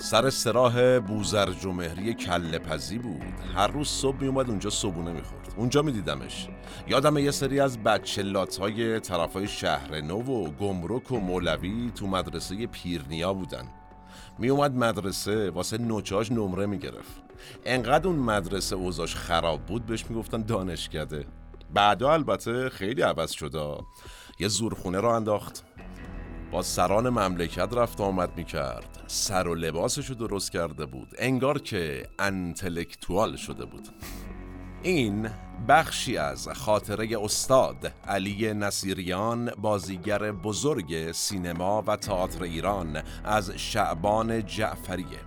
سر سراح بوزرج و مهری کله بود. هر روز صبح می اومد اونجا صبونه می‌خورد. اونجا میدیدمش. یادم یه سری از بچلات های طرف های شهر نو و گمرک و مولوی تو مدرسه پیرنیا بودن. می اومد مدرسه واسه نوچاش نمره می‌گرفت. انقدر اون مدرسه اوزاش خراب بود بهش می‌گفتن دانشکده. بعدا البته خیلی عوض شده یه زورخونه رو انداخت. با سران مملکت رفت آمد می کرد سر و لباسشو درست کرده بود. انگار که انتلکتوال شده بود. این بخشی از خاطره استاد علی نصیریان بازیگر بزرگ سینما و تئاتر ایران از شعبان جعفریه.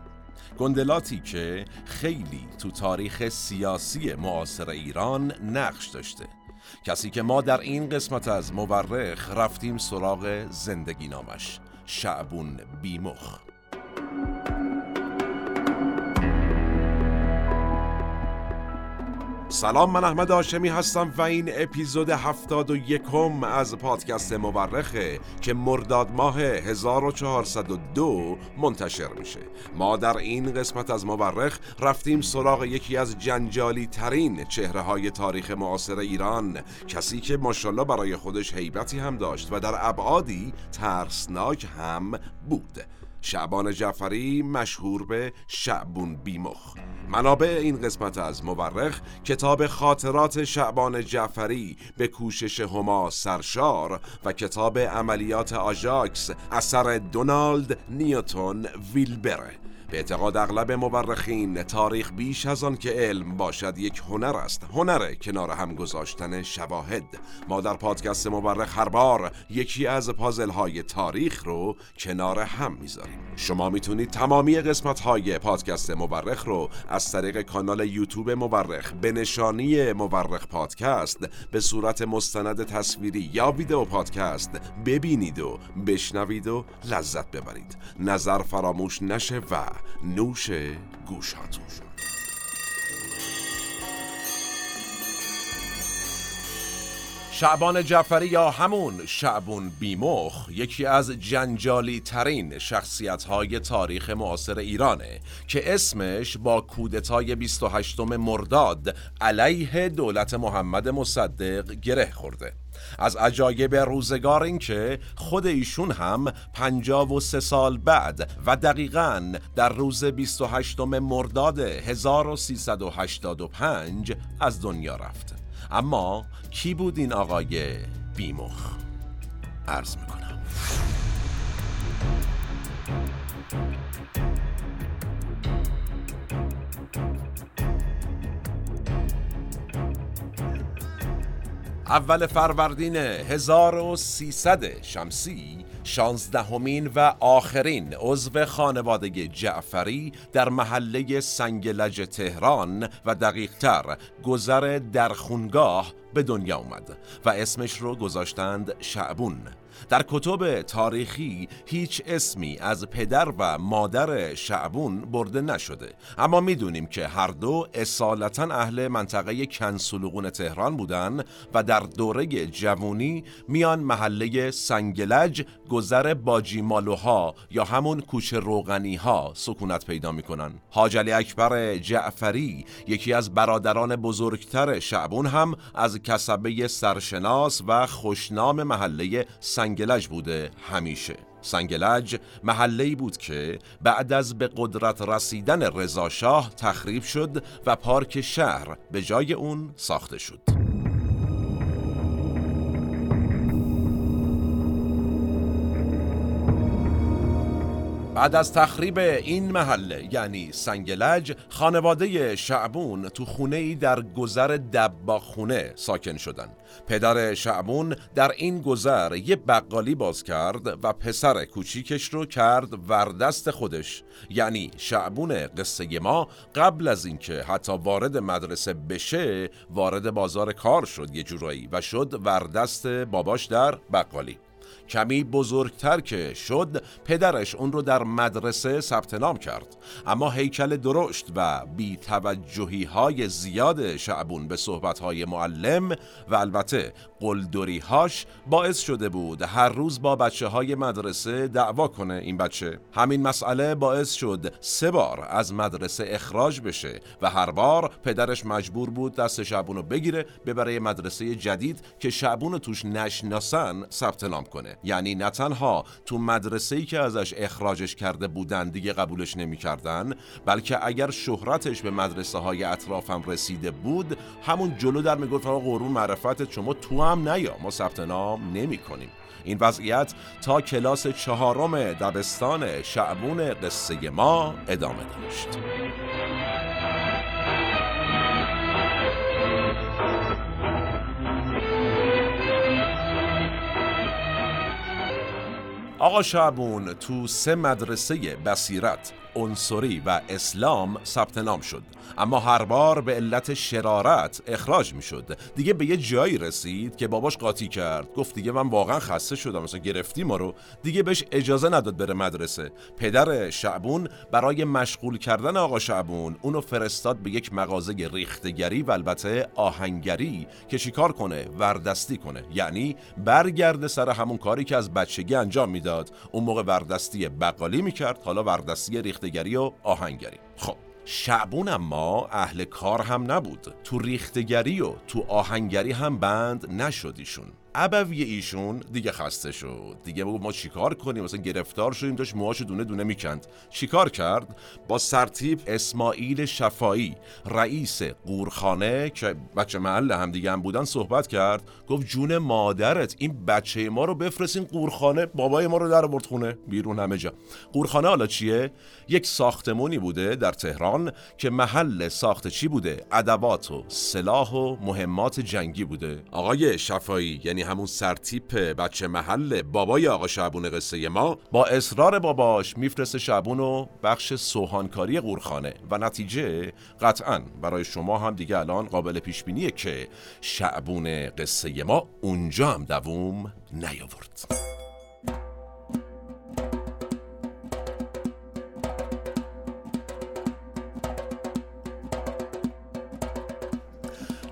گندلاتی که خیلی تو تاریخ سیاسی معاصر ایران نقش داشته. کسی که ما در این قسمت از مورخ رفتیم سراغ زندگی نامش شعبون بیمخ. سلام من احمد آشمی هستم و این اپیزود هفتاد و یکم از پادکست مورخه که مرداد ماه 1402 منتشر میشه. ما در این قسمت از مورخ رفتیم سراغ یکی از جنجالی ترین چهره های تاریخ معاصر ایران کسی که ماشاءالله برای خودش حیبتی هم داشت و در ابعادی ترسناک هم بود. شعبان جعفری مشهور به شعبون بیمخ. منابع این قسمت از مورخ کتاب خاطرات شعبان جعفری به کوشش هما سرشار و کتاب عملیات آژاکس اثر دونالد نیوتون ویلبره. به اعتقاد اغلب مورخین تاریخ بیش از آن که علم باشد یک هنر است. هنر کنار هم گذاشتن شواهد. ما در پادکست مورخ هر بار یکی از پازل های تاریخ رو کنار هم می‌ذاریم. شما می‌تونید تمامی قسمت های پادکست مورخ رو از طریق کانال یوتیوب مورخ به نشانی مورخ پادکست به صورت مستند تصویری یا ویدیو پادکست ببینید و بشنوید و لذت ببرید. نظر فراموش نشه و نوش گوشاتون شعبان جعفری یا همون شعبون بیمخ یکی از جنجالی ترین شخصیت های تاریخ معاصر ایرانه که اسمش با کودتای 28 مرداد علیه دولت محمد مصدق گره خورده. از عجایب روزگار این که خود ایشون هم پنجاب و سه سال بعد و دقیقا در روز 28 مرداد 1385 از دنیا رفت اما کی بود این آقای بیمخ؟ عرض می‌کنم اول فروردین 1300 شمسی شانزدهمین و آخرین عضو خانواده جعفری در محله سنگلج تهران و دقیقتر گذر در خونگاه به دنیا اومد و اسمش رو گذاشتند شعبون. در کتب تاریخی هیچ اسمی از پدر و مادر شعبون برده نشده. اما می‌دونیم که هر دو اصالتا اهل منطقه کنسولوغون تهران بودن و در دوره جوونی میان محله سنگلج گذر باجی مالوها یا همون کوچه روغنی ها سکونت پیدا می‌کنن. حاجلی اکبر جعفری یکی از برادران بزرگتر شعبون هم از کسبه سرشناس و خوشنام محله سنگلج بوده همیشه. سنگلج محله بود که بعد از به قدرت رسیدن رضاشاه تخریب شد و پارک شهر به جای اون ساخته شد. بعد از تخریب این محله یعنی سنگلج خانواده شعبون تو خونه ای در گذر خونه ساکن شدن. پدر شعبون در این گذر یه بقالی باز کرد و پسر کوچیکش رو کرد وردست خودش. یعنی شعبون قصه ما قبل از اینکه حتی وارد مدرسه بشه وارد بازار کار شد یه جورایی و شد وردست باباش در بقالی. کمی بزرگتر که شد پدرش اون رو در مدرسه ثبت نام کرد. اما هیکل درشت و بی توجهی های زیاد شعبون به صحبت های معلم و البته قلدری هاش باعث شده بود هر روز با بچه های مدرسه دعوا کنه این بچه. همین مسئله باعث شد سه بار از مدرسه اخراج بشه و هر بار پدرش مجبور بود دست شعبون رو بگیره ببره مدرسه جدید که شعبون توش نشناسن ثبت نام کنه. یعنی نه تنها تو مدرسه ای که ازش اخراجش کرده بودن دیگه قبولش نمی‌کردن بلکه اگر شهرتش به مدرسه های اطرافم رسیده بود همون جلو در می‌گفت آقا قربون معرفت شما تو هم نیا ما ثبت نام نمی کنیم این وضعیت تا کلاس چهارم دبستان شعبون قصه ما ادامه داشت. آقا شعبون تو سه مدرسه بصیرت عنصری و اسلام ثبت نام شد. اما هر بار به علت شرارت اخراج می شد دیگه به یه جایی رسید که باباش قاطی کرد. گفت دیگه من واقعا خسته شدم مثلا گرفتی ما رو. دیگه بهش اجازه نداد بره مدرسه. پدر شعبون برای مشغول کردن آقا شعبون اونو فرستاد به یک مغازه ریختگری و البته آهنگری که چیکار کنه؟ وردستی کنه. یعنی برگرده سر همون کاری که از بچگی انجام می‌داد. اون موقع وردستی بقالی می‌کرد. حالا وردستی ریختگری و آهنگری. خب شعبون اما اهل کار هم نبود. تو ریختگری و تو آهنگری هم بند نشدیشون ابوی ایشون دیگه خسته شد. دیگه بگو ما چیکار کنیم؟ مثلا گرفتار شدیم داشت موهاشو دونه دونه می‌کند. چیکار کرد؟ با سرتیب اسماعیل شفایی رئیس قورخانه که بچه محل هم دیگه هم بودن صحبت کرد. گفت جون مادرت این بچه ما رو بفرستین قورخانه بابای ما رو در برد خونه بیرون همه جا. قورخانه حالا چیه؟ یک ساختمونی بوده در تهران که محل ساخت چی بوده؟ ادوات و سلاح و مهمات جنگی بوده. آقای شفایی یعنی همون سرتیپ بچه محل بابای آقا شعبون قصه ما؟ با اصرار باباش میفرسته شعبون و بخش سوهانکاری قورخانه. و نتیجه قطعا برای شما هم دیگه الان قابل پیش بینیه که شعبون قصه ما اونجا هم دووم نیاورد.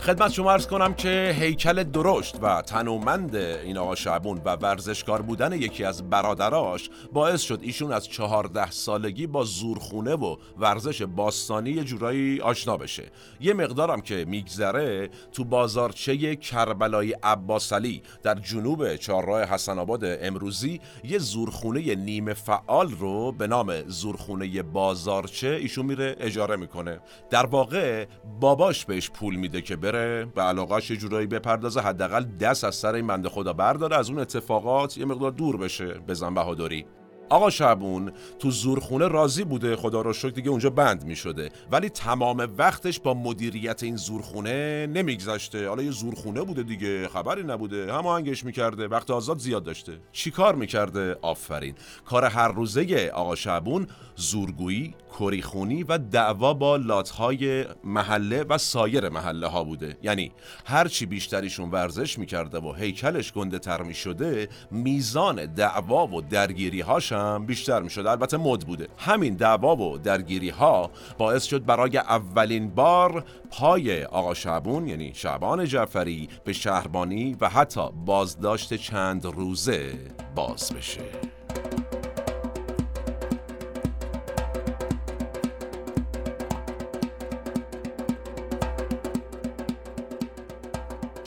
خدمت شما ارز کنم که هیکل درشت و تنومند این آقا شعبون و ورزشکار بودن یکی از برادراش باعث شد ایشون از چهارده سالگی با زورخونه و ورزش باستانی جورایی آشنا بشه. یه مقدارم که میگذره تو بازارچه کربلای عباسلی در جنوب چهارراه حسن آباد امروزی یه زورخونه نیمه فعال رو به نام زورخونه بازارچه ایشون میره اجاره می‌کنه. در واقع باباش بهش پول میده که بره به علاقهش یه جورایی بپردازه حداقل دست از سر این بنده خدا برداره از اون اتفاقات یه مقدار دور بشه بزن بهاداری آقا شعبون تو زورخونه راضی بوده خدا رو شکر دیگه اونجا بند می شده ولی تمام وقتش با مدیریت این زورخونه نمیگذشته. حالا یه زورخونه بوده دیگه خبری نبوده هماهنگش می‌کرده وقت آزاد زیاد داشته. چی کار می‌کرده؟ آفرین. کار هر روزه آقا شعبون زورگویی کریخونی و دعوا با لاتهای محله و سایر محله ها بوده. یعنی هرچی بیشتریشون ورزش می‌کرده و هیکلش گنده تر می‌شده میزان دعوا و درگیری هاش هم بیشتر می‌شده البته مد بوده. همین دعوا و درگیری ها باعث شد برای اولین بار پای آقا شعبون یعنی شعبان جعفری به شهربانی و حتی بازداشت چند روزه باز بشه.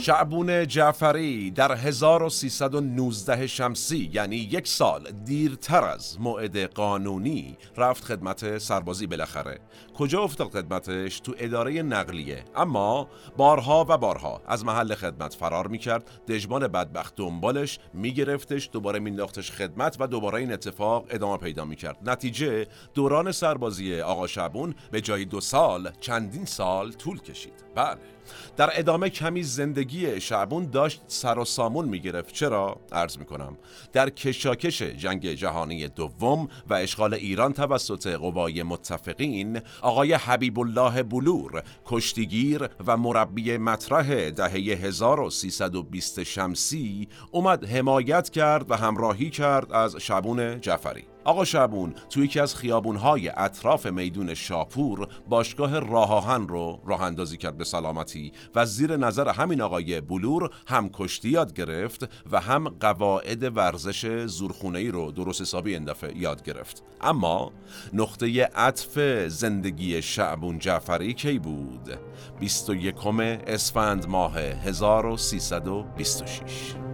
شعبون جعفری در 1319 شمسی یعنی یک سال دیرتر از موعد قانونی رفت خدمت سربازی بالاخره. کجا افتاد خدمتش؟ تو اداره نقلیه. اما بارها و بارها از محل خدمت فرار می‌کرد. دژبان بدبخت دنبالش میگرفتش دوباره مینداختش خدمت و دوباره این اتفاق ادامه پیدا می‌کرد. نتیجه دوران سربازی آقا شعبون به جای دو سال چندین سال طول کشید. بله. در ادامه کمی زندگی شعبون داشت سر و سامون می‌گرفت. چرا؟ عرض می‌کنم. در کشاکش جنگ جهانی دوم و اشغال ایران توسط قوای متفقین آقای حبیب الله بلور کشتیگیر و مربی مطرح دهه 1320 شمسی اومد حمایت کرد و همراهی کرد از شعبون جعفری. آقا شعبون توی یکی از خیابونهای اطراف میدون شاپور باشگاه راهان رو راه اندازی کرد به سلامتی و زیر نظر همین آقای بلور هم کشتی یاد گرفت و هم قواعد ورزش زورخونه رو درست حسابی این یاد گرفت. اما نقطه عطف زندگی شعبون جعفری کی بود؟ 21 اسفند ماه 1326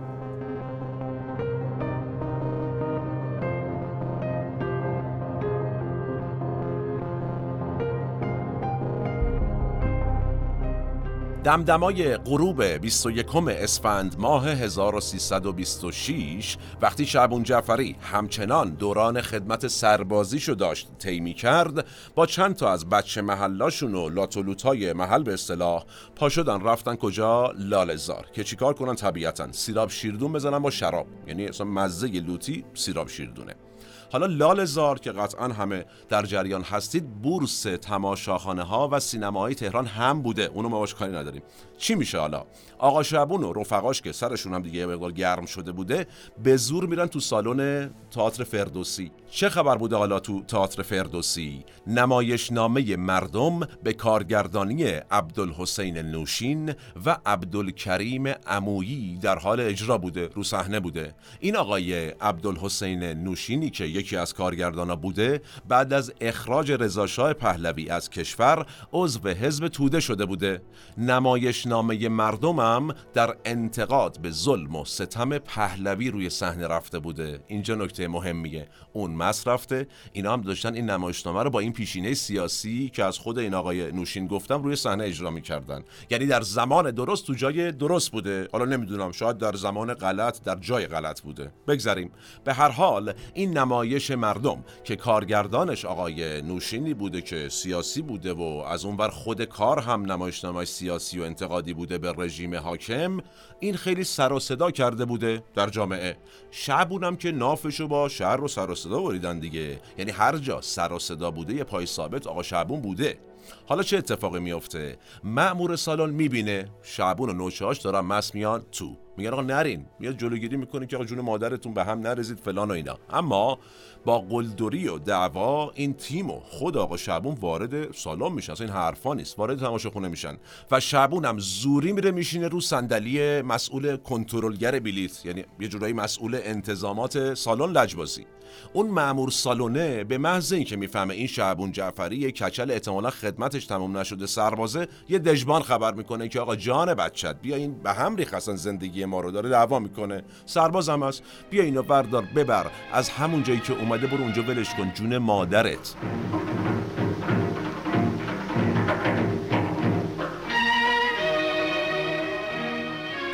دمدمای غروب 21 اسفند ماه 1326 وقتی شعبون جعفری همچنان دوران خدمت سربازیشو داشت طی کرد با چند تا از بچه محلاشون و لاتولوتای محل به اصطلاح پا شدن رفتن کجا؟ لالزار که چیکار کنن طبیعتا؟ سیراب شیردون بزنن با شراب. یعنی اصلا مزه لوتی سیراب شیردونه. حالا لال زار که قطعا همه در جریان هستید بورس تماشاخانه ها و سینماهای تهران هم بوده. اونو ما کاری نداریم. چی میشه حالا؟ آقا شعبون و رفقاش که سرشون هم دیگه مقدار گرم شده بوده به زور میرن تو سالن تئاتر فردوسی. چه خبر بوده حالا تو تئاتر فردوسی؟ نمایشنامه مردم به کارگردانی عبدالحسین نوشین و عبدالکریم عمویی در حال اجرا بوده رو صحنه بوده. این آقای عبدالحسین نوشینی که یکی از کارگردانا بوده بعد از اخراج رضاشاه پهلوی از کشور عضو حزب توده شده بوده. نمایشنامه مردمم در انتقاد به ظلم و ستم پهلوی روی صحنه رفته بوده. اینجا نکته مهمیه اون مس رفته. اینا هم داشتن این نمایشنامه رو با این پیشینه سیاسی که از خود این آقای نوشین گفتم روی صحنه اجرا می‌کردن. یعنی در زمان درست تو جای درست بوده. حالا نمی‌دونم شاید در زمان غلط در جای غلط بوده. بگذریم. به هر حال این نمایش مردم که کارگردانش آقای نوشینی بوده که سیاسی بوده و از اونور خود کار هم نمایشنامه سیاسی و انتقادی بوده به رژیم حاکم؟ این خیلی سر و صدا کرده بوده در جامعه. شعبونم که نافشو با شهر و سر و صدا بریدن دیگه. یعنی هر جا سر و صدا بوده یه پای ثابت آقا شعبون بوده. حالا چه اتفاقی میفته؟ مأمور سالن می‌بینه. شعبون و نوچهاش دارن مس میان تو. میگن آقا نرین. میاد جلوگیری می‌کنه که آقا جون مادرتون به هم نرزید فلان و اینا. اما با قلدری و دعوا این تیم و خود آقا شعبون وارد سالن میشن. این حرفا نیست. وارد تماشاخونه میشن. و شعبون هم زوری میره میشینه رو صندلی مسئول کنترلگر بلیت. یعنی یه جورایی مسئول انتظامات سالن لجبازی. اون مامور سالونه به محض اینکه می‌فهمه این شعبون جعفری یه کچل احتمالا خدمتش تموم نشده سربازه یه دژبان خبر می‌کنه که آقا جان بچت بیا این به هم ریخ زندگی ما رو. داره دعوا می‌کنه. سرباز هم هست. بیا اینو بردار ببر. از همون جایی که اومده برو اونجا ولش کن جون مادرت.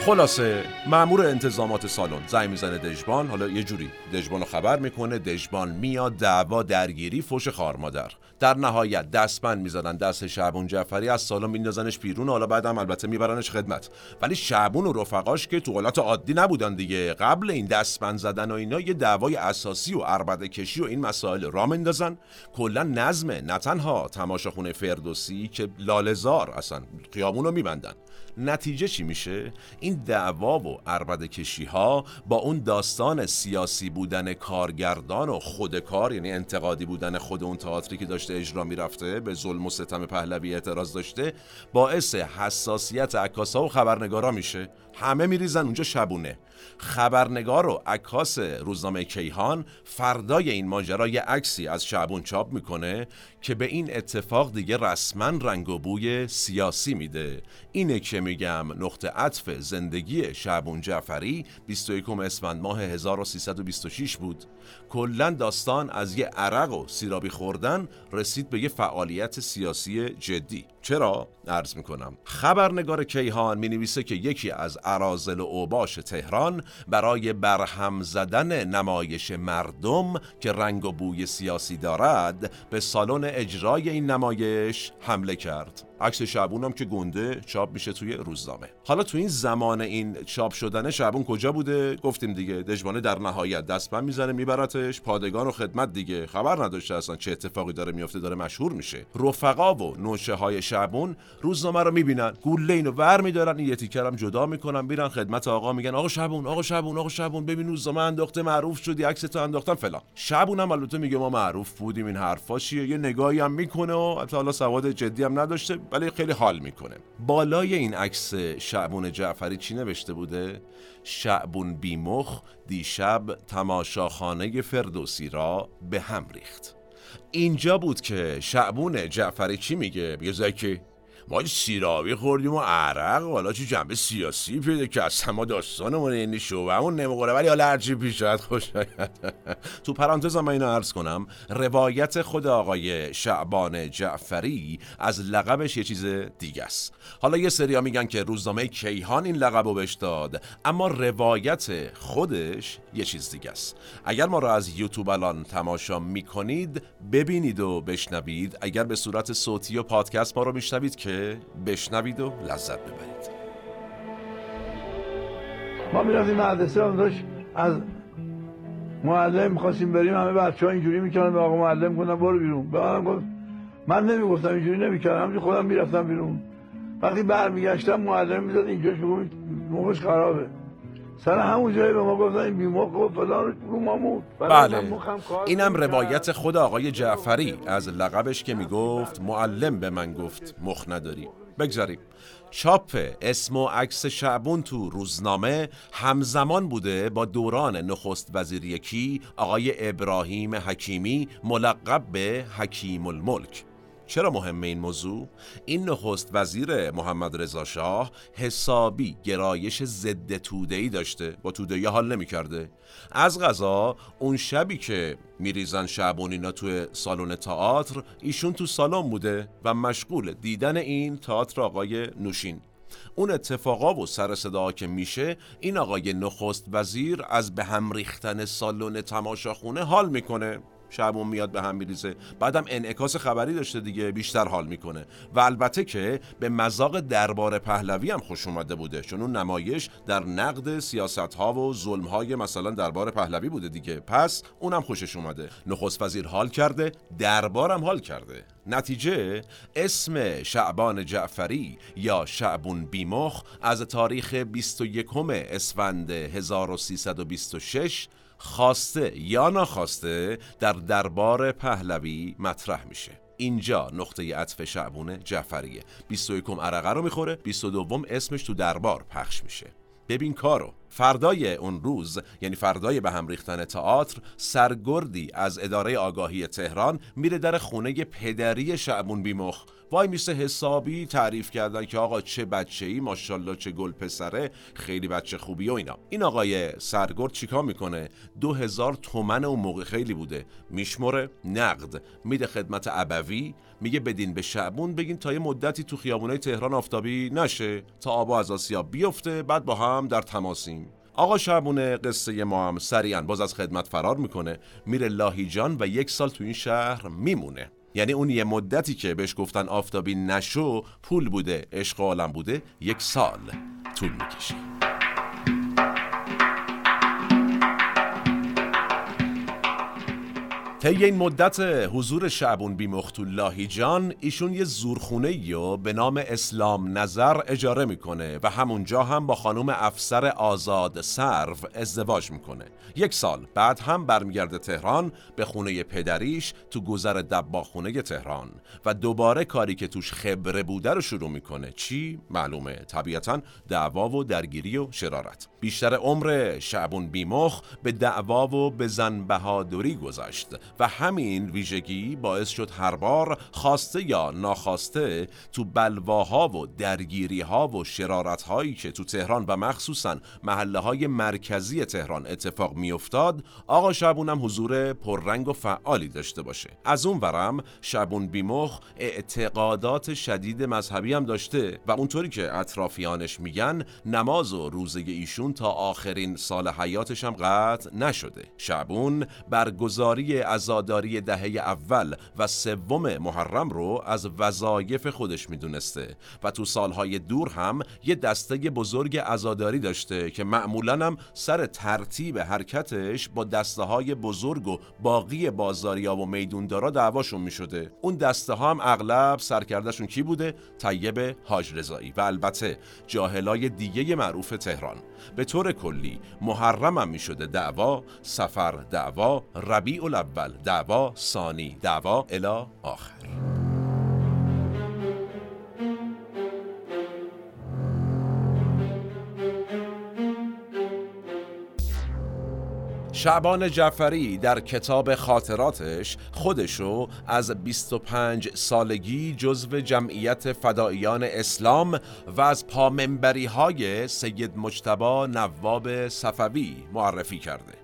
خلاصه مامور انتظامات سالن. زنگ می‌زنه دژبان حالا یه جوری. دژبان رو خبر می‌کنه دژبان میاد دعوا درگیری فوش خار مادر. در نهایت دستبند می‌زدن دست شعبون جعفری از سالن میندازنش بیرون حالا بعدم البته میبرنش خدمت. ولی شعبون و رفقاش که تو حالت عادی نبودن دیگه. قبل این دستبند زدن و اینا یه دعوای اساسی و عربده کشی و این مسائل را مندازن کلا نظم نه تنها تماشاخونه فردوسی که لالزار اصلا خیابون رو میبندن. نتیجه چی میشه؟ این دعوا و عربد کشی ها با اون داستان سیاسی بودن کارگردان و خود کار یعنی انتقادی بودن خود اون تئاتری که داشته اجرا می‌رفته به ظلم و ستم پهلوی اعتراض داشته باعث حساسیت عکاسا و خبرنگارا میشه. همه میریزن اونجا شبونه. خبرنگار و عکاس روزنامه کیهان فردای این ماجرا یه عکسی از شعبون چاپ می‌کنه که به این اتفاق دیگه رسما رنگ و بوی سیاسی میده. اینه که میگم نقطه عطف زندگی شعبون جعفری 21 اسفند ماه 1326 بود. کلا داستان از یه عرق و سیرابی خوردن رسید به یه فعالیت سیاسی جدی. چرا؟ عرض می‌کنم خبرنگار کیهان می نویسه که یکی از عرازل و اوباش تهران برای برهم زدن نمایش مردم که رنگ و بوی سیاسی دارد به سالن اجرای این نمایش حمله کرد عکس شعبون هم که گنده چاپ میشه توی روزنامه. حالا تو این زمان این چاپ شدن شعبون کجا بوده؟ گفتیم دیگه دژبانه در نهایت دستبند می‌زنه میبرتش. پادگان و خدمت دیگه خبر نداشته اصلا چه اتفاقی داره میفته داره مشهور میشه. رفقا و نوشه های شعبون روزنامه رو می‌بینن گوله اینو ور میدارن این یه تیکرم جدا می‌کنن میرن خدمت آقا میگن آقا شعبون آقا شعبون آقا شعبون ببین روزنامه انداخته معروف شدی عکس تو انداختن فلان. شعبون هم البته میگه ما معروف بودیم این حرفا چیه؟ یه نگاهی هم می‌کنه و حالا سواد جدی هم نداشته. ولی خیلی حال می‌کنه. بالای این عکس شعبون جعفری چی نوشته بوده؟ شعبون بیمخ دیشب تماشاخانه فردوسی را به هم ریخت. اینجا بود که شعبون جعفری چی میگه؟ میگه زکی. ما سیرابی خوردیم و عرق حالا چه جنبه سیاسی پیدا که اصلا ما داستانمون این شعبهمون نمی‌خوره ولی حالا هرچی پیش شاید خوش تو پرانتز من اینو عرض کنم روایت خود آقای شعبان جعفری از لقبش یه چیز دیگه است. حالا یه سریا میگن که روزنامه کیهان این لقب رو بهش داد اما روایت خودش یه چیز دیگه است. اگر ما رو از یوتیوب الان تماشا می‌کنید ببینید و بشنوید. اگر به صورت صوتی و پادکست ما رو میشنوید که بشنوید و لذت ببرید. ما می‌رفتیم مدرسه داشت از معلم می‌خواستیم بریم همه بچه ها اینجوری می‌کنن به آقا معلم کنن برو بیرون. به منم گفت من نمی‌گفتم اینجوری نمی‌کردم. همینجوری خودم می‌رفتم بیرون. وقتی برمیگشتم معلم می‌زد اینجاش میگم موقعش خرابه. سر همون جایی به ما گفتن این بیمار گفت فلان رو مامون بله. اینم روایت خود آقای جعفری از لقبش که می‌گفت معلم به من گفت مخ نداری. بگذاریم. چاپ اسم و عکس شعبون تو روزنامه همزمان بوده با دوران نخست وزیری کی آقای ابراهیم حکیمی ملقب به حکیم الملک. چرا مهمه این موضوع؟ این نخست وزیر محمد رضا شاه حسابی گرایش ضد توده‌ای داشته با توده‌ای حال نمی‌کرده. از غذا اون شبی که میریزن شعبونینا توی سالن تئاتر ایشون تو سالن بوده و مشغول دیدن این تئاتر آقای نوشین. اون اتفاقا و سر صدا که میشه این آقای نخست وزیر از به هم ریختن سالن تماشاخونه حال می‌کنه. شبون میاد به هم میریزه. بعدم انعکاس خبری داشته دیگه بیشتر حال می‌کنه. و البته که به مزاق دربار پهلوی هم خوش اومده بوده چون اون نمایش در نقد سیاست ها و ظلم های مثلا دربار پهلوی بوده دیگه. پس اونم خوشش اومده. نخست وزیر حال کرده دربارم حال کرده. نتیجه اسم شعبان جعفری یا شعبون بیمخ از تاریخ 21 اسفند 1326 خواسته یا ناخواسته در دربار پهلوی مطرح میشه. اینجا نقطه عطف شعبون جعفریه. 21 عرقه رو می‌خوره 22 اسمش تو دربار پخش میشه. ببین کارو. فردای اون روز یعنی فردای به هم ریختن تئاتر سرگردی از اداره آگاهی تهران میره در خونه پدری شعبون بیمخ. وای میسه حسابی تعریف کردن که آقا چه بچه ای ماشاءالله چه گل پسره خیلی بچه خوبی و اینا. این آقای سرگرد چیکار می‌کنه؟ دو هزار تومن اون موقع خیلی بوده. میشمره نقد. میده خدمت ابوی میگه بدین به شعبون بگین تا یه مدتی تو خیابونای تهران آفتابی نشه تا آبا از آسیا بیفته بعد با هم در تماسیم. آقا شعبونه قصه ما هم سریعا باز از خدمت فرار می‌کنه. میره لاهیجان و یک سال تو این شهر میمونه. یعنی اون یه مدتی که بهش گفتن آفتابی نشو پول بوده عشق بوده یک سال طول می‌کشه. طی این مدت حضور شعبون بی مختوللاهی جان ایشون یه زورخونه رو به نام اسلام نظر اجاره می‌کنه و همونجا هم با خانم افسر آزاد سرو ازدواج می‌کنه. یک سال بعد هم برمیگرده تهران به خونه پدریش تو گذر دباخونه تهران و دوباره کاری که توش خبره بوده رو شروع می‌کنه. چی؟ معلومه. طبیعتا دعوا و درگیری و شرارت. بیشتر عمر شعبون بیمخ به دعوا و به زن بهادری گذشت و همین ویژگی باعث شد هر بار خواسته یا ناخواسته تو بلواها و درگیریها و شرارتهایی که تو تهران و مخصوصا محله های مرکزی تهران اتفاق میافتاد آقا شعبون هم حضور پررنگ و فعالی داشته باشه. از اون ورم شعبون بیمخ اعتقادات شدید مذهبی هم داشته و اونطوری که اطرافیانش میگن نماز و روزه ایشون تا آخرین سال حیاتش هم قطع نشده. شعبون برگزاری عزاداری دهه اول و سوم محرم رو از وظایف خودش می‌دونسته و تو سالهای دور هم یه دسته بزرگ عزاداری داشته که معمولا هم سر ترتیب حرکتش با دسته های بزرگ و باقی بازاریا و میدوندارا دعواشون می‌شده. اون دسته ها هم اغلب سرکردشون کی بوده؟ طیب حاج رضایی. و البته جاهلای دیگه معروف تهران. به طور کلی محرم هم می شده دعوا سفر دعوا ربیع الاول دعوا ثانی دعوا الی آخر. شعبان جعفری در کتاب خاطراتش خودشو از 25 سالگی جزو جمعیت فداییان اسلام و از پامنبری های سید مجتبا نواب صفوی معرفی کرده.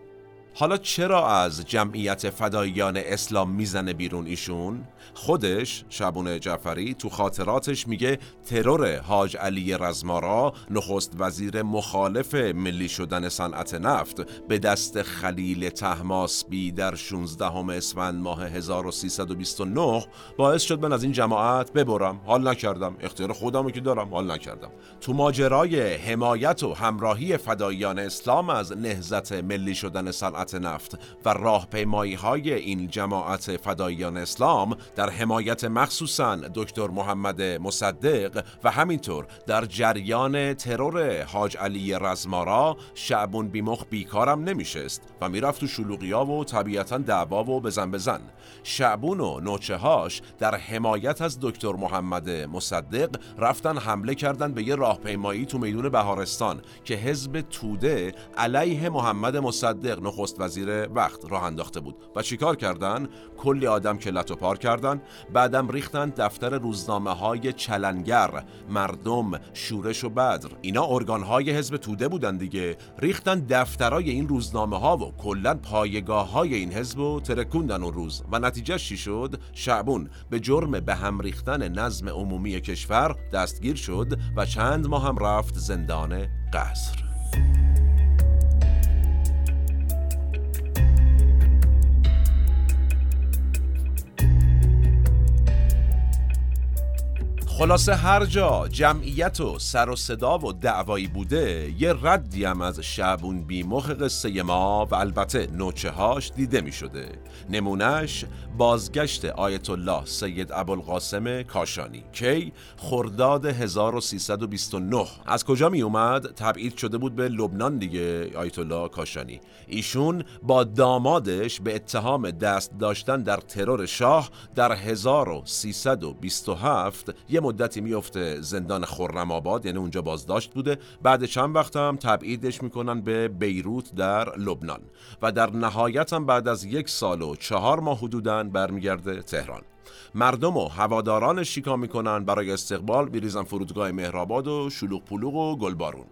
حالا چرا از جمعیت فداییان اسلام می‌زنه بیرون ایشون؟ خودش شبون جعفری تو خاطراتش میگه ترور حاج علی رزمارا نخست وزیر مخالف ملی شدن صنعت نفت به دست خلیل تهماسبی در 16 اسفند ماه 1329 باعث شد من از این جماعت ببرم. حال نکردم. اختیار خودم که دارم. حال نکردم. تو ماجرای حمایت و همراهی فداییان اسلام از نهزت ملی شدن صنعت نفت و راهپیمایی های این جماعت فداییان اسلام در حمایت مخصوصا دکتر محمد مصدق و همینطور در جریان ترور حاج علی رزمارا شعبون بیمخ بیکارم نمیشست و می‌رفت تو شلوغیا و طبیعتا دعوا و بزن بزن. شعبون و نوچه هاش در حمایت از دکتر محمد مصدق رفتن حمله کردن به یه راهپیمایی تو میدون بهارستان که حزب توده علیه محمد مصدق نخست وزیر وقت راه انداخته بود. و چیکار کردن؟ کلی آدم که لطو پار کردن. بعدم ریختن دفتر روزنامه های چلنگر مردم شورش و بدر. اینا ارگان های حزب توده بودن دیگه. ریختن دفترای این روزنامه ها و کلا پایگاه های این حزب و ترکوندن اون روز. و نتیجه چی شد؟ شعبون. به جرم به هم ریختن نظم عمومی کشور دستگیر شد و چند ماه هم رفت زندان قصر. خلاصه هر جا جمعیت و سر و صدا و دعوایی بوده یه ردی هم از شعبون بیمخ قصه ما و البته نوچه هاش دیده می شده نمونش بازگشت آیت الله سید ابوالقاسم کاشانی. کی خرداد 1329 از کجا می اومد تبعید شده بود به لبنان دیگه آیت الله کاشانی. ایشون با دامادش به اتهام دست داشتن در ترور شاه در 1327 یه مدتی میفته زندان خرم آباد یعنی اونجا بازداشت بوده. بعد چند وقت هم تبعیدش می‌کنن به بیروت در لبنان. و در نهایت هم بعد از یک سال و چهار ماه حدودن برمیگرده تهران. مردم و هواداران شیکا می‌کنن برای استقبال بیریزن فرودگاه مهرآباد و شلوغ پلوغ و گلبارون.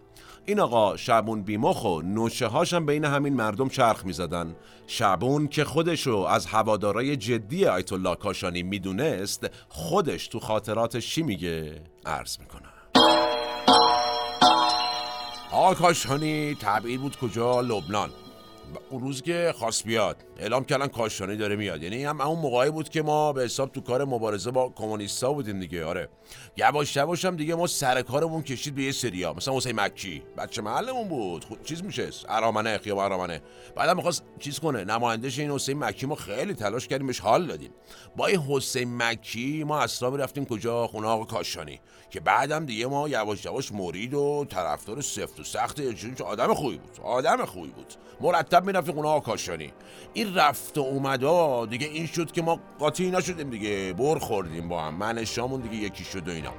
این آقا شعبون بیمخ و نوشه هاشم بین همین مردم چرخ می‌زدن. شعبون که خودشو از هوادارای جدی آیت الله کاشانی می‌دونست خودش تو خاطراتش چی میگه؟ عرض می‌کنه آقا کاشانی تبعید بود کجا؟ لبنان. اون روز که خواست بیاد. اعلام کردن کاشانی داره میاد. یعنی هم اون موقعی بود که ما به حساب تو کار مبارزه با کمونیستا بودیم دیگه آره. یواش یواش هم دیگه ما سر کارمون کشید به یه سریا. مثلا حسین مکی بچه محلمون بود. خود چیز میشه ارامنه خیابان ارامنه. بعدم می‌خواست چیز کنه نمایندش این حسین مکی. ما خیلی تلاش کردیم بهش حال دادیم. با این حسین مکی ما اصلا رفتیم کجا؟ خونه آقا کاشانی. که بعدم دیگه ما یواش یواش مرید و طرفدار سفت و سخت آدم خوبی بود. آدم خوبی بود. مرتب می‌رفتیم خونه آقا کاشانی. این رفت و اومدا دیگه این شد که ما قاطی نشدیم دیگه. بر خوردیم با هم. من شامون دیگه یکی شد و اینا.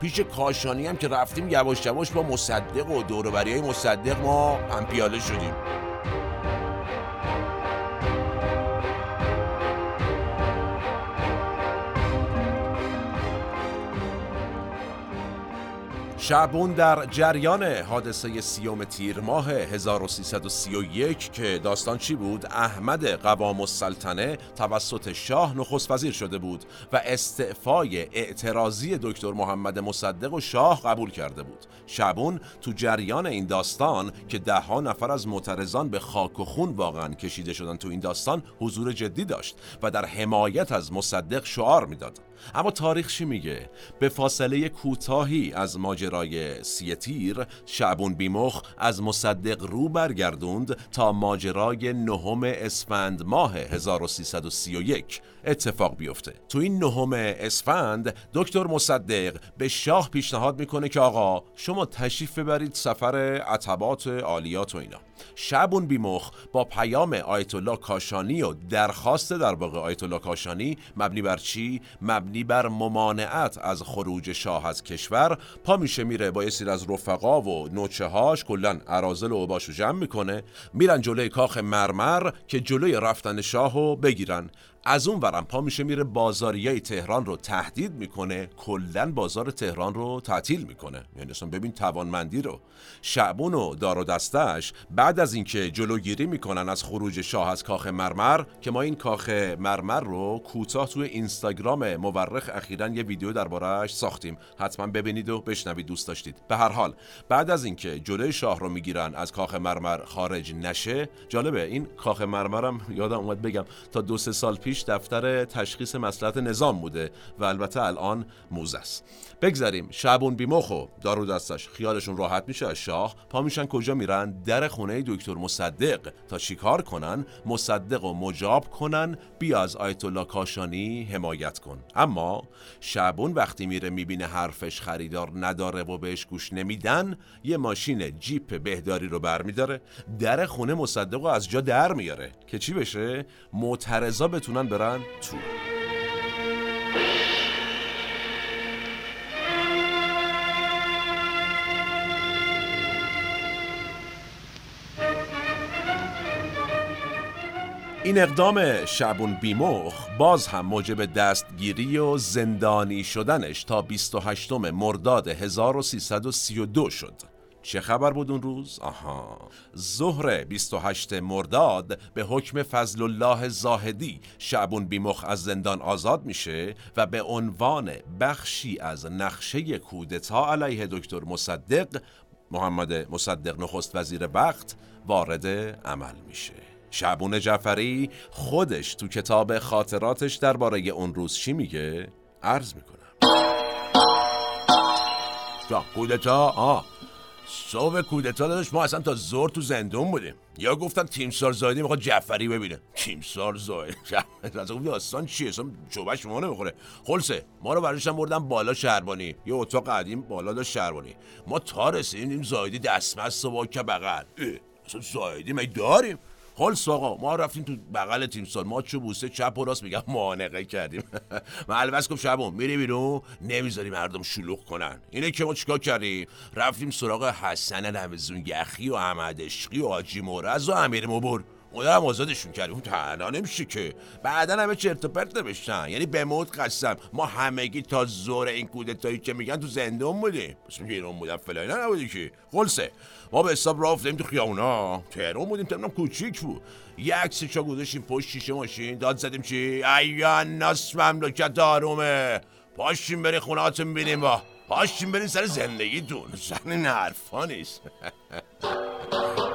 پیش کاشانی هم که رفتیم یواش یواش با مصدق و دوربری های مصدق ما هم پیاله شدیم. شعبون در جریان حادثه سیوم تیر ماه 1331 که داستان چی بود؟ احمد قوام السلطنه توسط شاه نخست وزیر شده بود و استعفای اعتراضی دکتر محمد مصدق و شاه قبول کرده بود. شعبون تو جریان این داستان که ده ها نفر از معترضان به خاک و خون واقعا کشیده شدن تو این داستان حضور جدی داشت و در حمایت از مصدق شعار می‌داد. اما تاریخ چی میگه؟ به فاصله کوتاهی از ماجرای سیتیر شعبون بیمخ از مصدق رو برگردوند تا ماجرای نهم اسفند ماه 1331 اتفاق بیفته. تو این نهم اسفند دکتر مصدق به شاه پیشنهاد می‌کنه که آقا شما تشریف ببرید سفر عتبات عالیات و اینا. شعبون بیمخ با پیام آیت الله کاشانی و درخواست در واقع آیت الله کاشانی مبنی بر چی؟ مبنی بر ممانعت از خروج شاه از کشور. پا میشه میره با سیر از رفقا و نوچه هاش کلا ارازل و اوباشو جمع می‌کنه. میرن جلوی کاخ مرمر که جلوی رفتن شاهو بگیرن. از اون ورم پا میشه میره بازاریای تهران رو تهدید می‌کنه کلا بازار تهران رو تعطیل می‌کنه. یعنی اصلا ببین توانمندی رو. شعبون و دار و دستش بعد از اینکه جلوگیری می‌کنن از خروج شاه از کاخ مرمر که ما این کاخ مرمر رو کوتاه توی اینستاگرام مورخ اخیرا یه ویدیو دربارهش ساختیم. حتما ببینید و بشنوید دوست داشتید. به هر حال بعد از اینکه جلوی شاه رو می‌گیرن از کاخ مرمر خارج نشه جالبه این کاخ مرمرم یادم اومد بگم تا دو سه سال پیش پیش دفتر تشخیص مسلحت نظام بوده و البته الان موزه است. بگذاریم شعبون بیمخ و دارو دستش. خیالشون راحت میشه از شاه. پا میشن کجا میرن؟ در خونه دکتر مصدق. تا چیکار کنن؟ مصدق و مجاب کنن. بیا از آیت الله کاشانی حمایت کن. اما شعبون وقتی میره می‌بینه حرفش خریدار نداره و بهش گوش نمیدن یه ماشین جیپ بهداری رو برمیداره. در خونه مصدق رو از جا در میاره. که چی بشه؟ معترضا بتونن برن تو. این اقدام شعبون بیمخ باز هم موجب دستگیری و زندانی شدنش تا 28 مرداد 1332 شد. چه خبر بود اون روز؟ آها ظهر 28 مرداد به حکم فضل الله زاهدی شعبون بیمخ از زندان آزاد میشه و به عنوان بخشی از نقشه کودتا علیه دکتر مصدق محمد مصدق نخست وزیر وقت وارد عمل میشه شعبون جعفری خودش تو کتاب خاطراتش درباره اون روز چی میگه؟ عرض می‌کنم کودتا آه صبح کودتا داداش ما اصلا تا زور تو زندون بودیم. یا گفتن تیمسار زایدی می‌خواد جعفری ببینه. تیمسار زایدی از اون داستان چیه؟ اصلا چوبش ما نمی‌خوره. خلصه ما رو برایش بردن بالا شهربانی. یه اتاق قدیم بالا داشت شهربانی. ما تا رسیدیم زایدی دستمست و با که بغل اصلا زایدی می داریم؟ خلص آقا ما رفتیم تو بغل تیمسار ما چو بوسه چپ و راست میگم معانقه کردیم. معلومه گفت شبون میری بیرون نمی‌ذاری مردم شلوغ کنن. اینه که ما چیکار کردیم؟ رفتیم سراغ حسن رمزون یخی و احمد عشقی و حاجی مورز و امیر مبر هم آزادشون کردیم اون تنها نمیشه که. بعدا همه چرت و پرت نوشتن یعنی به موت قسم. ما همگی تا زور این کودتایی که میگن تو زندون بودیم. اسم ایران بودن فلان نبودی که. خلصه. ما به حساب راه افتادیم تو خیابونا. تهران بودیم. تهران کوچیک بود. یه عکس چا گذاشتیم. پشت شیشه ماشین. داد زدیم چی؟ ایا ناس مملکت آرومه. پاشیم بری خونهاتون بینیم با پاشیم بریم سر زندگیتون. سر این حرفا نیست.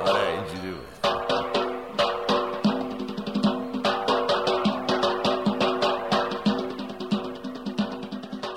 آره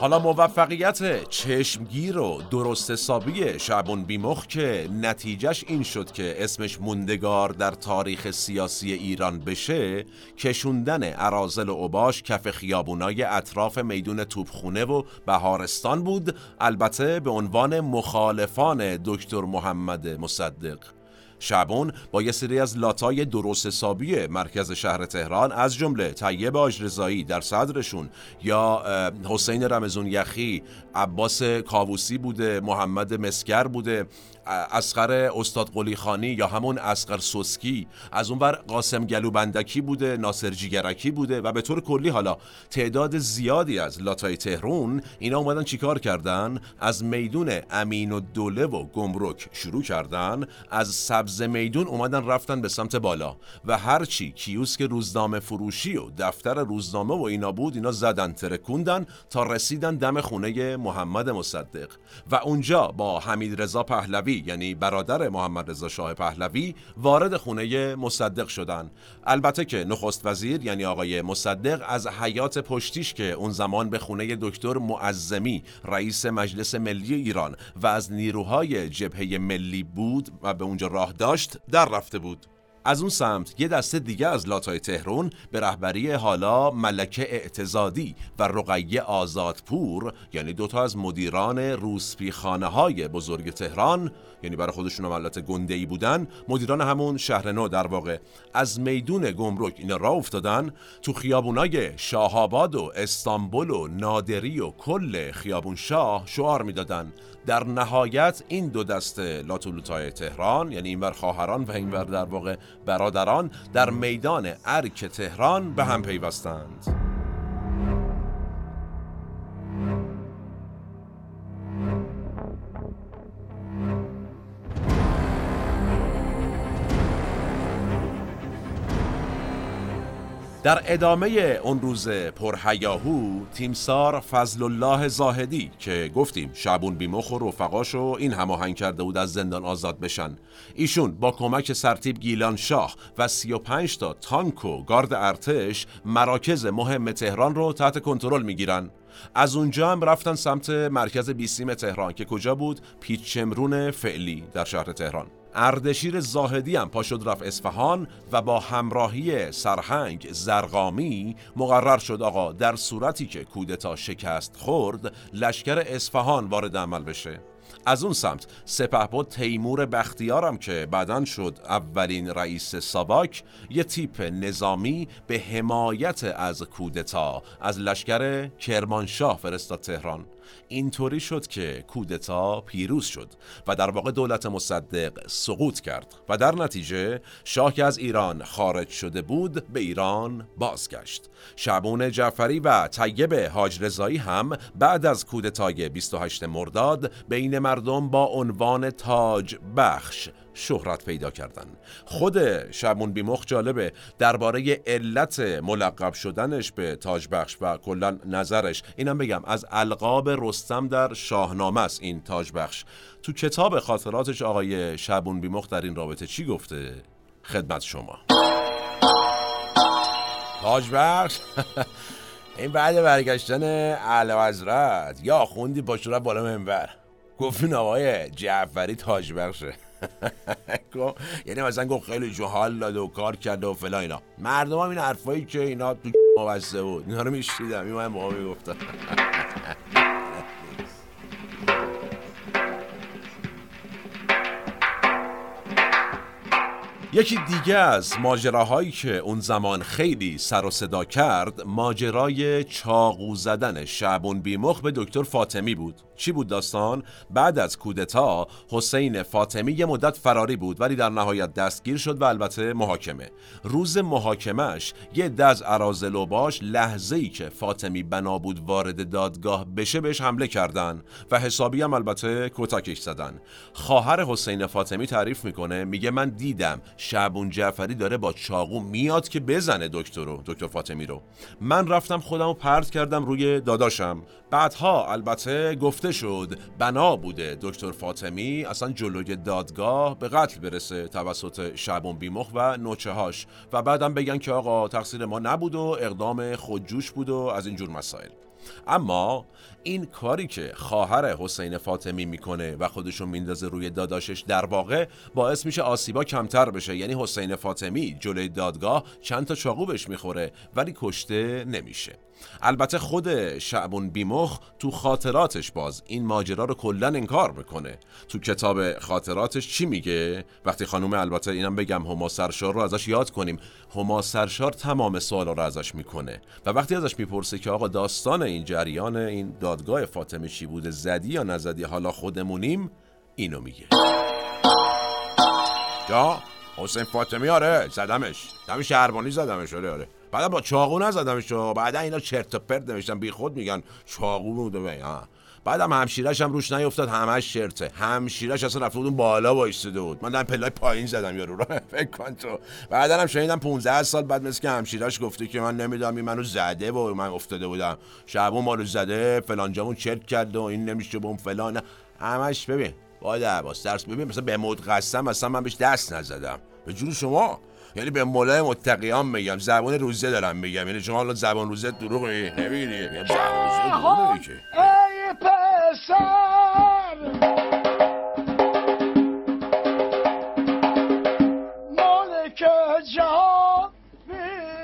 حالا موفقیت چشمگیر و درست حسابی شعبون بیمخ که نتیجهش این شد که اسمش موندگار در تاریخ سیاسی ایران بشه کشوندن عرازل و اوباش کف خیابونای اطراف میدون توپخونه و بهارستان بود البته به عنوان مخالفان دکتر محمد مصدق. شعبون با یه سری از لاتای درست حسابی مرکز شهر تهران از جمله طیب آجرزایی در صدرشون یا حسین رمزون یخی عباس کاووسی بوده محمد مسکر بوده اسقر استاد قلی خانی یا همون اسقر سوسکی از اونور قاسم گلوبندکی بوده ناصر جیگرکی بوده و به طور کلی حالا تعداد زیادی از لاتای تهرون اینا اومدن چیکار کردن؟ از میدون امین و دوله و گمرک شروع کردن از سبز میدون اومدن رفتن به سمت بالا و هرچی کیوسک روزنامه فروشی و دفتر روزنامه و اینا بود اینا زدن ترکوندن تا رسیدن دم خونه محمد مصدق. و اونجا با حمید رضا پهلوی یعنی برادر محمد رضا شاه پهلوی وارد خونه مصدق شدن. البته که نخست وزیر یعنی آقای مصدق از حیات پشتیش که اون زمان به خونه دکتر معظمی رئیس مجلس ملی ایران و از نیروهای جبهه ملی بود و به اونجا راه داشت در رفته بود. از اون سمت یه دسته دیگه از لاتای تهرون به رهبری حالا ملکه اعتزادی و رقیه آزادپور یعنی دوتا از مدیران روسپی خانه های بزرگ تهران یعنی برای خودشون ملت گنده ای بودن مدیران همون شهر نو در واقع. از میدون گمرک اینا را افتادن تو خیابونای شاهآباد و استانبول و نادری و کل خیابون شاه شعار می‌دادن. در نهایت این دو دسته لاتولوتای تهران یعنی اینور خواهران و اینور در واقع برادران در میدان ارک تهران به هم پیوستند. در ادامه اون روز پرهیاهو تیمسار فضل الله زاهدی که گفتیم شعبون بیمخ و رفقاشو این هماهنگ کرده بود از زندان آزاد بشن. ایشون با کمک سرتیب گیلان شاه و 35 تا تانک و گارد ارتش مراکز مهم تهران رو تحت کنترل می‌گیرن. از اونجا هم رفتن سمت مرکز بیسیم تهران که کجا بود؟ پیچمرون فعلی در شهر تهران. اردشیر زاهدی هم پا شد رفت اصفهان و با همراهی سرهنگ زرقامی مقرر شد آقا در صورتی که کودتا شکست خورد لشکر اصفهان وارد عمل بشه. از اون سمت سپهبد تیمور بختیارم که بعدا شد اولین رئیس ساواک یه تیپ نظامی به حمایت از کودتا از لشکر کرمانشاه فرستاد تهران. اینطوری شد که کودتا پیروز شد و در واقع دولت مصدق سقوط کرد و در نتیجه شاه که از ایران خارج شده بود به ایران بازگشت. شعبون جعفری و طیب حاج رضایی هم بعد از کودتای 28 مرداد بین مردم با عنوان تاج بخش شهرت پیدا کردن. خود شبون بیمخ جالبه درباره علت ملقب شدنش به تاج بخش و کلا نظرش. اینم بگم از القاب رستم در شاهنامه است این تاج بخش. تو کتاب خاطراتش آقای شبون بیمخ در این رابطه چی گفته؟ خدمت شما. تاج بخش؟ این بعد برگشتن اعلی حضرت. یا خوندی پاشو بالا منبر. گفتین آقای جعفری تاج بخشه. یعنی مثلا گفت خیلی جهال داد و کار کرده و فلا اینا. مردم هم این حرفایی که اینا تو بسته بود. اینا رو میشتیدم این من می‌گفتم. یکی دیگه از ماجراهایی که اون زمان خیلی سر و صدا کرد ماجرای چاقو زدن شعبون بیمخ به دکتر فاطمی بود. چی بود داستان؟ بعد از کودتا حسین فاطمی یه مدت فراری بود ولی در نهایت دستگیر شد و البته محاکمه. روز محاکمش یه دز عرازل و باش لحظه ای که فاطمی بنا بود وارد دادگاه بشه بهش حمله کردن و حسابی هم البته کتکش زدن. خواهر حسین فاطمی تعریف می‌کنه میگه من دیدم شعبون جعفری داره با چاقو میاد که بزنه دکتر رو دکتر فاطمی رو. من رفتم خودم رو پرت کردم روی داداشم. بعدها البته گفته شد بنا بوده دکتر فاطمی اصلا جلوی دادگاه به قتل برسه توسط شعبون بیمخ و نوچه هاش و بعدم بگن که آقا تقصیر ما نبود و اقدام خودجوش بود و از اینجور مسائل. اما این کاری که خواهر حسین فاطمی می‌کنه و خودشو میندازه روی داداشش در واقع باعث میشه آسیبا کمتر بشه. یعنی حسین فاطمی جلوی دادگاه چند تا چاقو بهش می‌خوره ولی کشته نمیشه. البته خود شعبون بیمخ تو خاطراتش باز این ماجرا رو کلا انکار می‌کنه. تو کتاب خاطراتش چی میگه؟ وقتی خانم البته اینم بگم هما سرشار رو ازش یاد کنیم. هما سرشار تمام سوالا رو ازش می‌کنه و وقتی ازش می‌پرسه که آقا داستان این جریان این دادگاه فاطمه چی بوده زدی یا نزدی؟ حالا خودمونیم اینو میگه. یا حسین فاطمی آره زدمش. دم شهربانی زدمش آره آره. بعد با چاقو نزدمش بعد اینا چرت و پرت نوشتن بی خود میگن چاقو بوده ها بعدم همشیرش هم روش نیفتاد همش شرطه همشیرش اصلا رفته بود بالا وایساده بود. من در پلای پایین زدم یارو رو. فکر کن تو. بعدا هم شنیدم 15 سال بعد مثل که همشیرش گفته که من نمی‌دونم این منو زده و من افتاده بودم. شبون ما رو زده فلان جامون چرت کرد و این نمیشه بوم فلان. همش ببین با عباس درس. ببین مثلا به مود قسم اصلا من بهش دست نزدم. به جون شما. یعنی به مولای متقیان میگم زبان روزه دارم میگم. یعنی شما حالا زبان روزه دروغ نمیگی. زبان روزه دروغ پسر!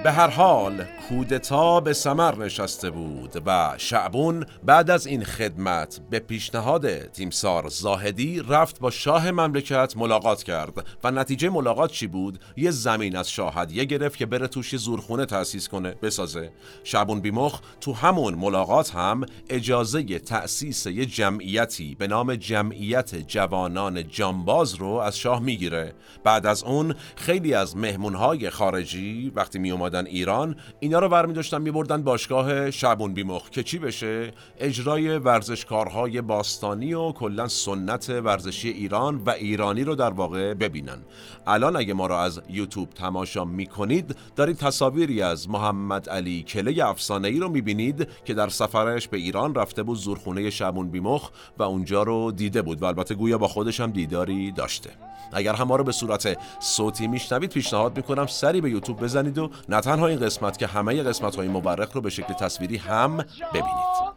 به هر حال کودتا به سمر نشسته بود و شعبون بعد از این خدمت به پیشنهاد تیمسار زاهدی رفت با شاه مملکت ملاقات کرد و نتیجه ملاقات چی بود؟ یه زمین از شاهدیه گرفت که بره توش زورخونه تأسیس کنه بسازه. شعبون بیمخ تو همون ملاقات هم اجازه تأسیس یه جمعیتی به نام جمعیت جوانان جانباز رو از شاه می‌گیره. بعد از اون خیلی از مهمونهای خارجی وقتی می اومدن ایران اینا رو برمی داشتن می بردن باشگاه شعبون بیمخ که چی بشه؟ اجرای ورزشکارهای باستانی و کلا سنت ورزشی ایران و ایرانی رو در واقع ببینن. الان اگه ما رو از یوتیوب تماشا می کنید دارید تصاویری از محمد علی کله افسانه ای رو می بینید که در سفرش به ایران رفته بود زورخونه شعبون بیمخ و اونجا رو دیده بود و البته گویا با خودش هم دیداری داشته. اگر هم ما رو به صورت صوتی میشنوید پیشنهاد می‌کنم سری به یوتیوب بزنید و تنها این قسمت که همه قسمت های مبرق رو به شکل تصویری هم ببینید.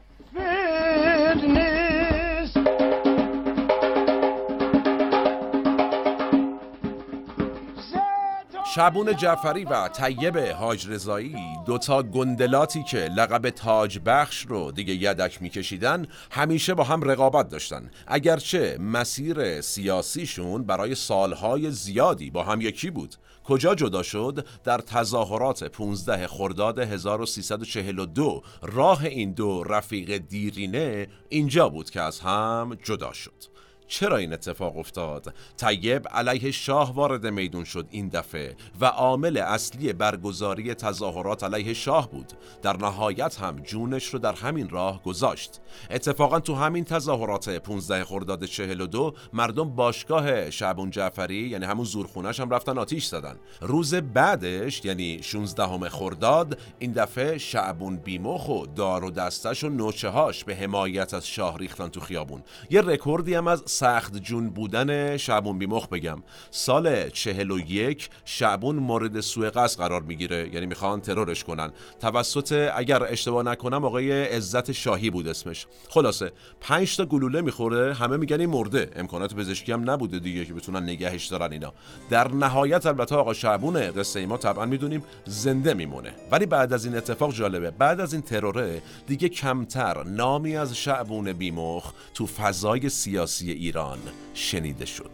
شبون جعفری و طیب حاج رضایی دوتا گندلاتی که لقب تاج بخش رو دیگه یدک میکشیدن همیشه با هم رقابت داشتن. اگرچه مسیر سیاسیشون برای سالهای زیادی با هم یکی بود. کجا جدا شد؟ در تظاهرات 15 خرداد 1342 راه این دو رفیق دیرینه اینجا بود که از هم جدا شد. چرا این اتفاق افتاد؟ طیب علیه شاه وارد میدون شد این دفعه و عامل اصلی برگزاری تظاهرات علیه شاه بود. در نهایت هم جونش رو در همین راه گذاشت. اتفاقا تو همین تظاهرات 15 خرداد 42 مردم باشگاه شعبون جعفری یعنی همون زورخونش هم رفتن آتیش زدن. روز بعدش یعنی 16 خرداد این دفعه شعبون بیمخ و دار و دستش و نوچه هاش به حمایت از شاه ریختن تو خیابون. یه رکوردی هم از سخت جون بودن شعبون بیمخ بگم. سال چهل و یک شعبون مورد سوء قصد قرار می‌گیره. یعنی می‌خوان ترورش کنن. توسط اگر اشتباه نکنم آقای عزت شاهی بود اسمش. خلاصه پنج تا گلوله می‌خوره همه میگن این مرده. امکانات پزشکی هم نبوده دیگه که بتونن نگهش دارن اینا. در نهایت البته آقا شعبون قصه ما طبعا می‌دونیم زنده میمونه. ولی بعد از این اتفاق جالبه. بعد از این تروره دیگه کمتر نامی از شعبون بیمخ تو فضای سیاسی ایران شنیده شد.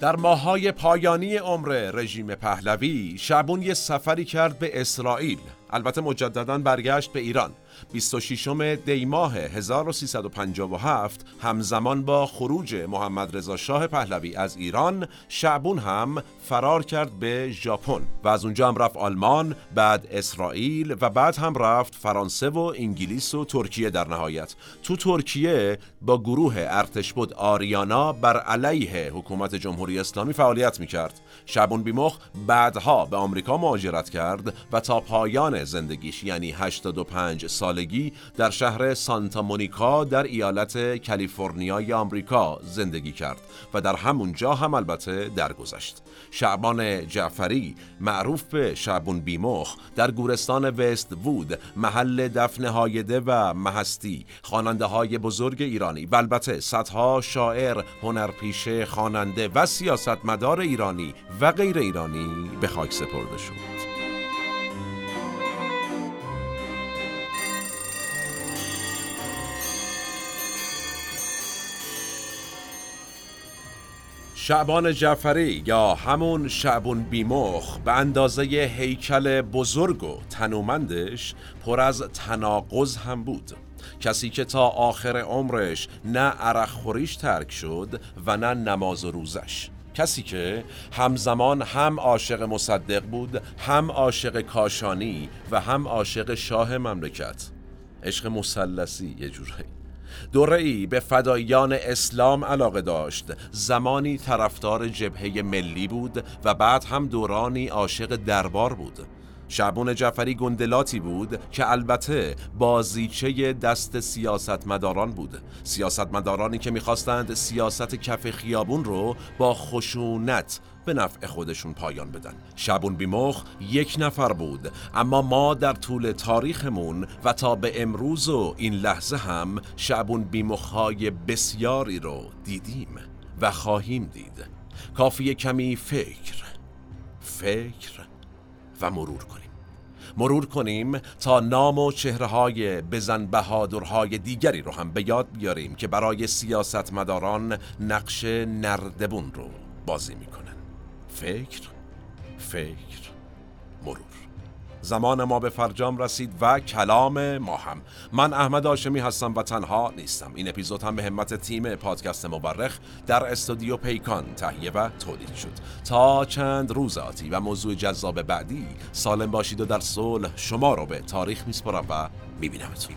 در ماهای پایانی عمر رژیم پهلوی شبون یه سفری کرد به اسرائیل. البته مجددا برگشت به ایران. 26 دی ماه 1357 همزمان با خروج محمد رضا شاه پهلوی از ایران شعبون هم فرار کرد به ژاپن و از اونجا هم رفت آلمان بعد اسرائیل و بعد هم رفت فرانسه و انگلیس و ترکیه در نهایت. تو ترکیه با گروه ارتشبد آریانا بر علیه حکومت جمهوری اسلامی فعالیت می‌کرد. شعبون بیمخ بعدها به آمریکا مهاجرت کرد و تا پایان زندگیش یعنی 85 سال سالگی در شهر سانتا مونیکا در ایالت کالیفرنیای آمریکا زندگی کرد و در همونجا هم البته درگذشت. شعبان جعفری معروف به شعبون بیمخ در گورستان وست وود محل دفن هایده و محستی خواننده های بزرگ ایرانی و البته صدها شاعر، هنرپیشه، خواننده و سیاستمدار ایرانی و غیر ایرانی به خاک سپرده شد. شعبان جعفری یا همون شعبون بیمخ به اندازه هیکل بزرگ و تنومندش پر از تناقض هم بود کسی که تا آخر عمرش نه عرق خوریش ترک شد و نه نماز و روزش کسی که همزمان هم عاشق مصدق بود هم عاشق کاشانی و هم عاشق شاه مملکت. عشق مسلسی یه جورایی. دوره ای به فدایان اسلام علاقه داشت. زمانی طرفدار جبهه ملی بود و بعد هم دورانی عاشق دربار بود. شعبون جعفری گندلاتی بود که البته بازیچه دست سیاستمداران بود. سیاستمدارانی که می‌خواستند سیاست کف خیابون رو با خشونت به نفع خودشون پایان بدن. شبون بیمخ یک نفر بود اما ما در طول تاریخمون و تا به امروز و این لحظه هم شبون بیمخهای بسیاری رو دیدیم و خواهیم دید. کافی کمی فکر. فکر. و مرور کنیم. مرور کنیم تا نام و چهره های بزن بهادرهای دیگری رو هم به یاد بیاریم که برای سیاستمداران نقش نردبون رو بازی می‌کنن. فکر فکر. زمان ما به فرجام رسید و کلام ما هم. من احمد آشمی هستم و تنها نیستم. این اپیزود هم به همت تیم پادکست مبرخ در استودیو پیکان تهیه و تولید شد. تا چند روز آتی و موضوع جذاب بعدی سالم باشید و در صلح شما رو به تاریخ میسپرم و میبینمتون.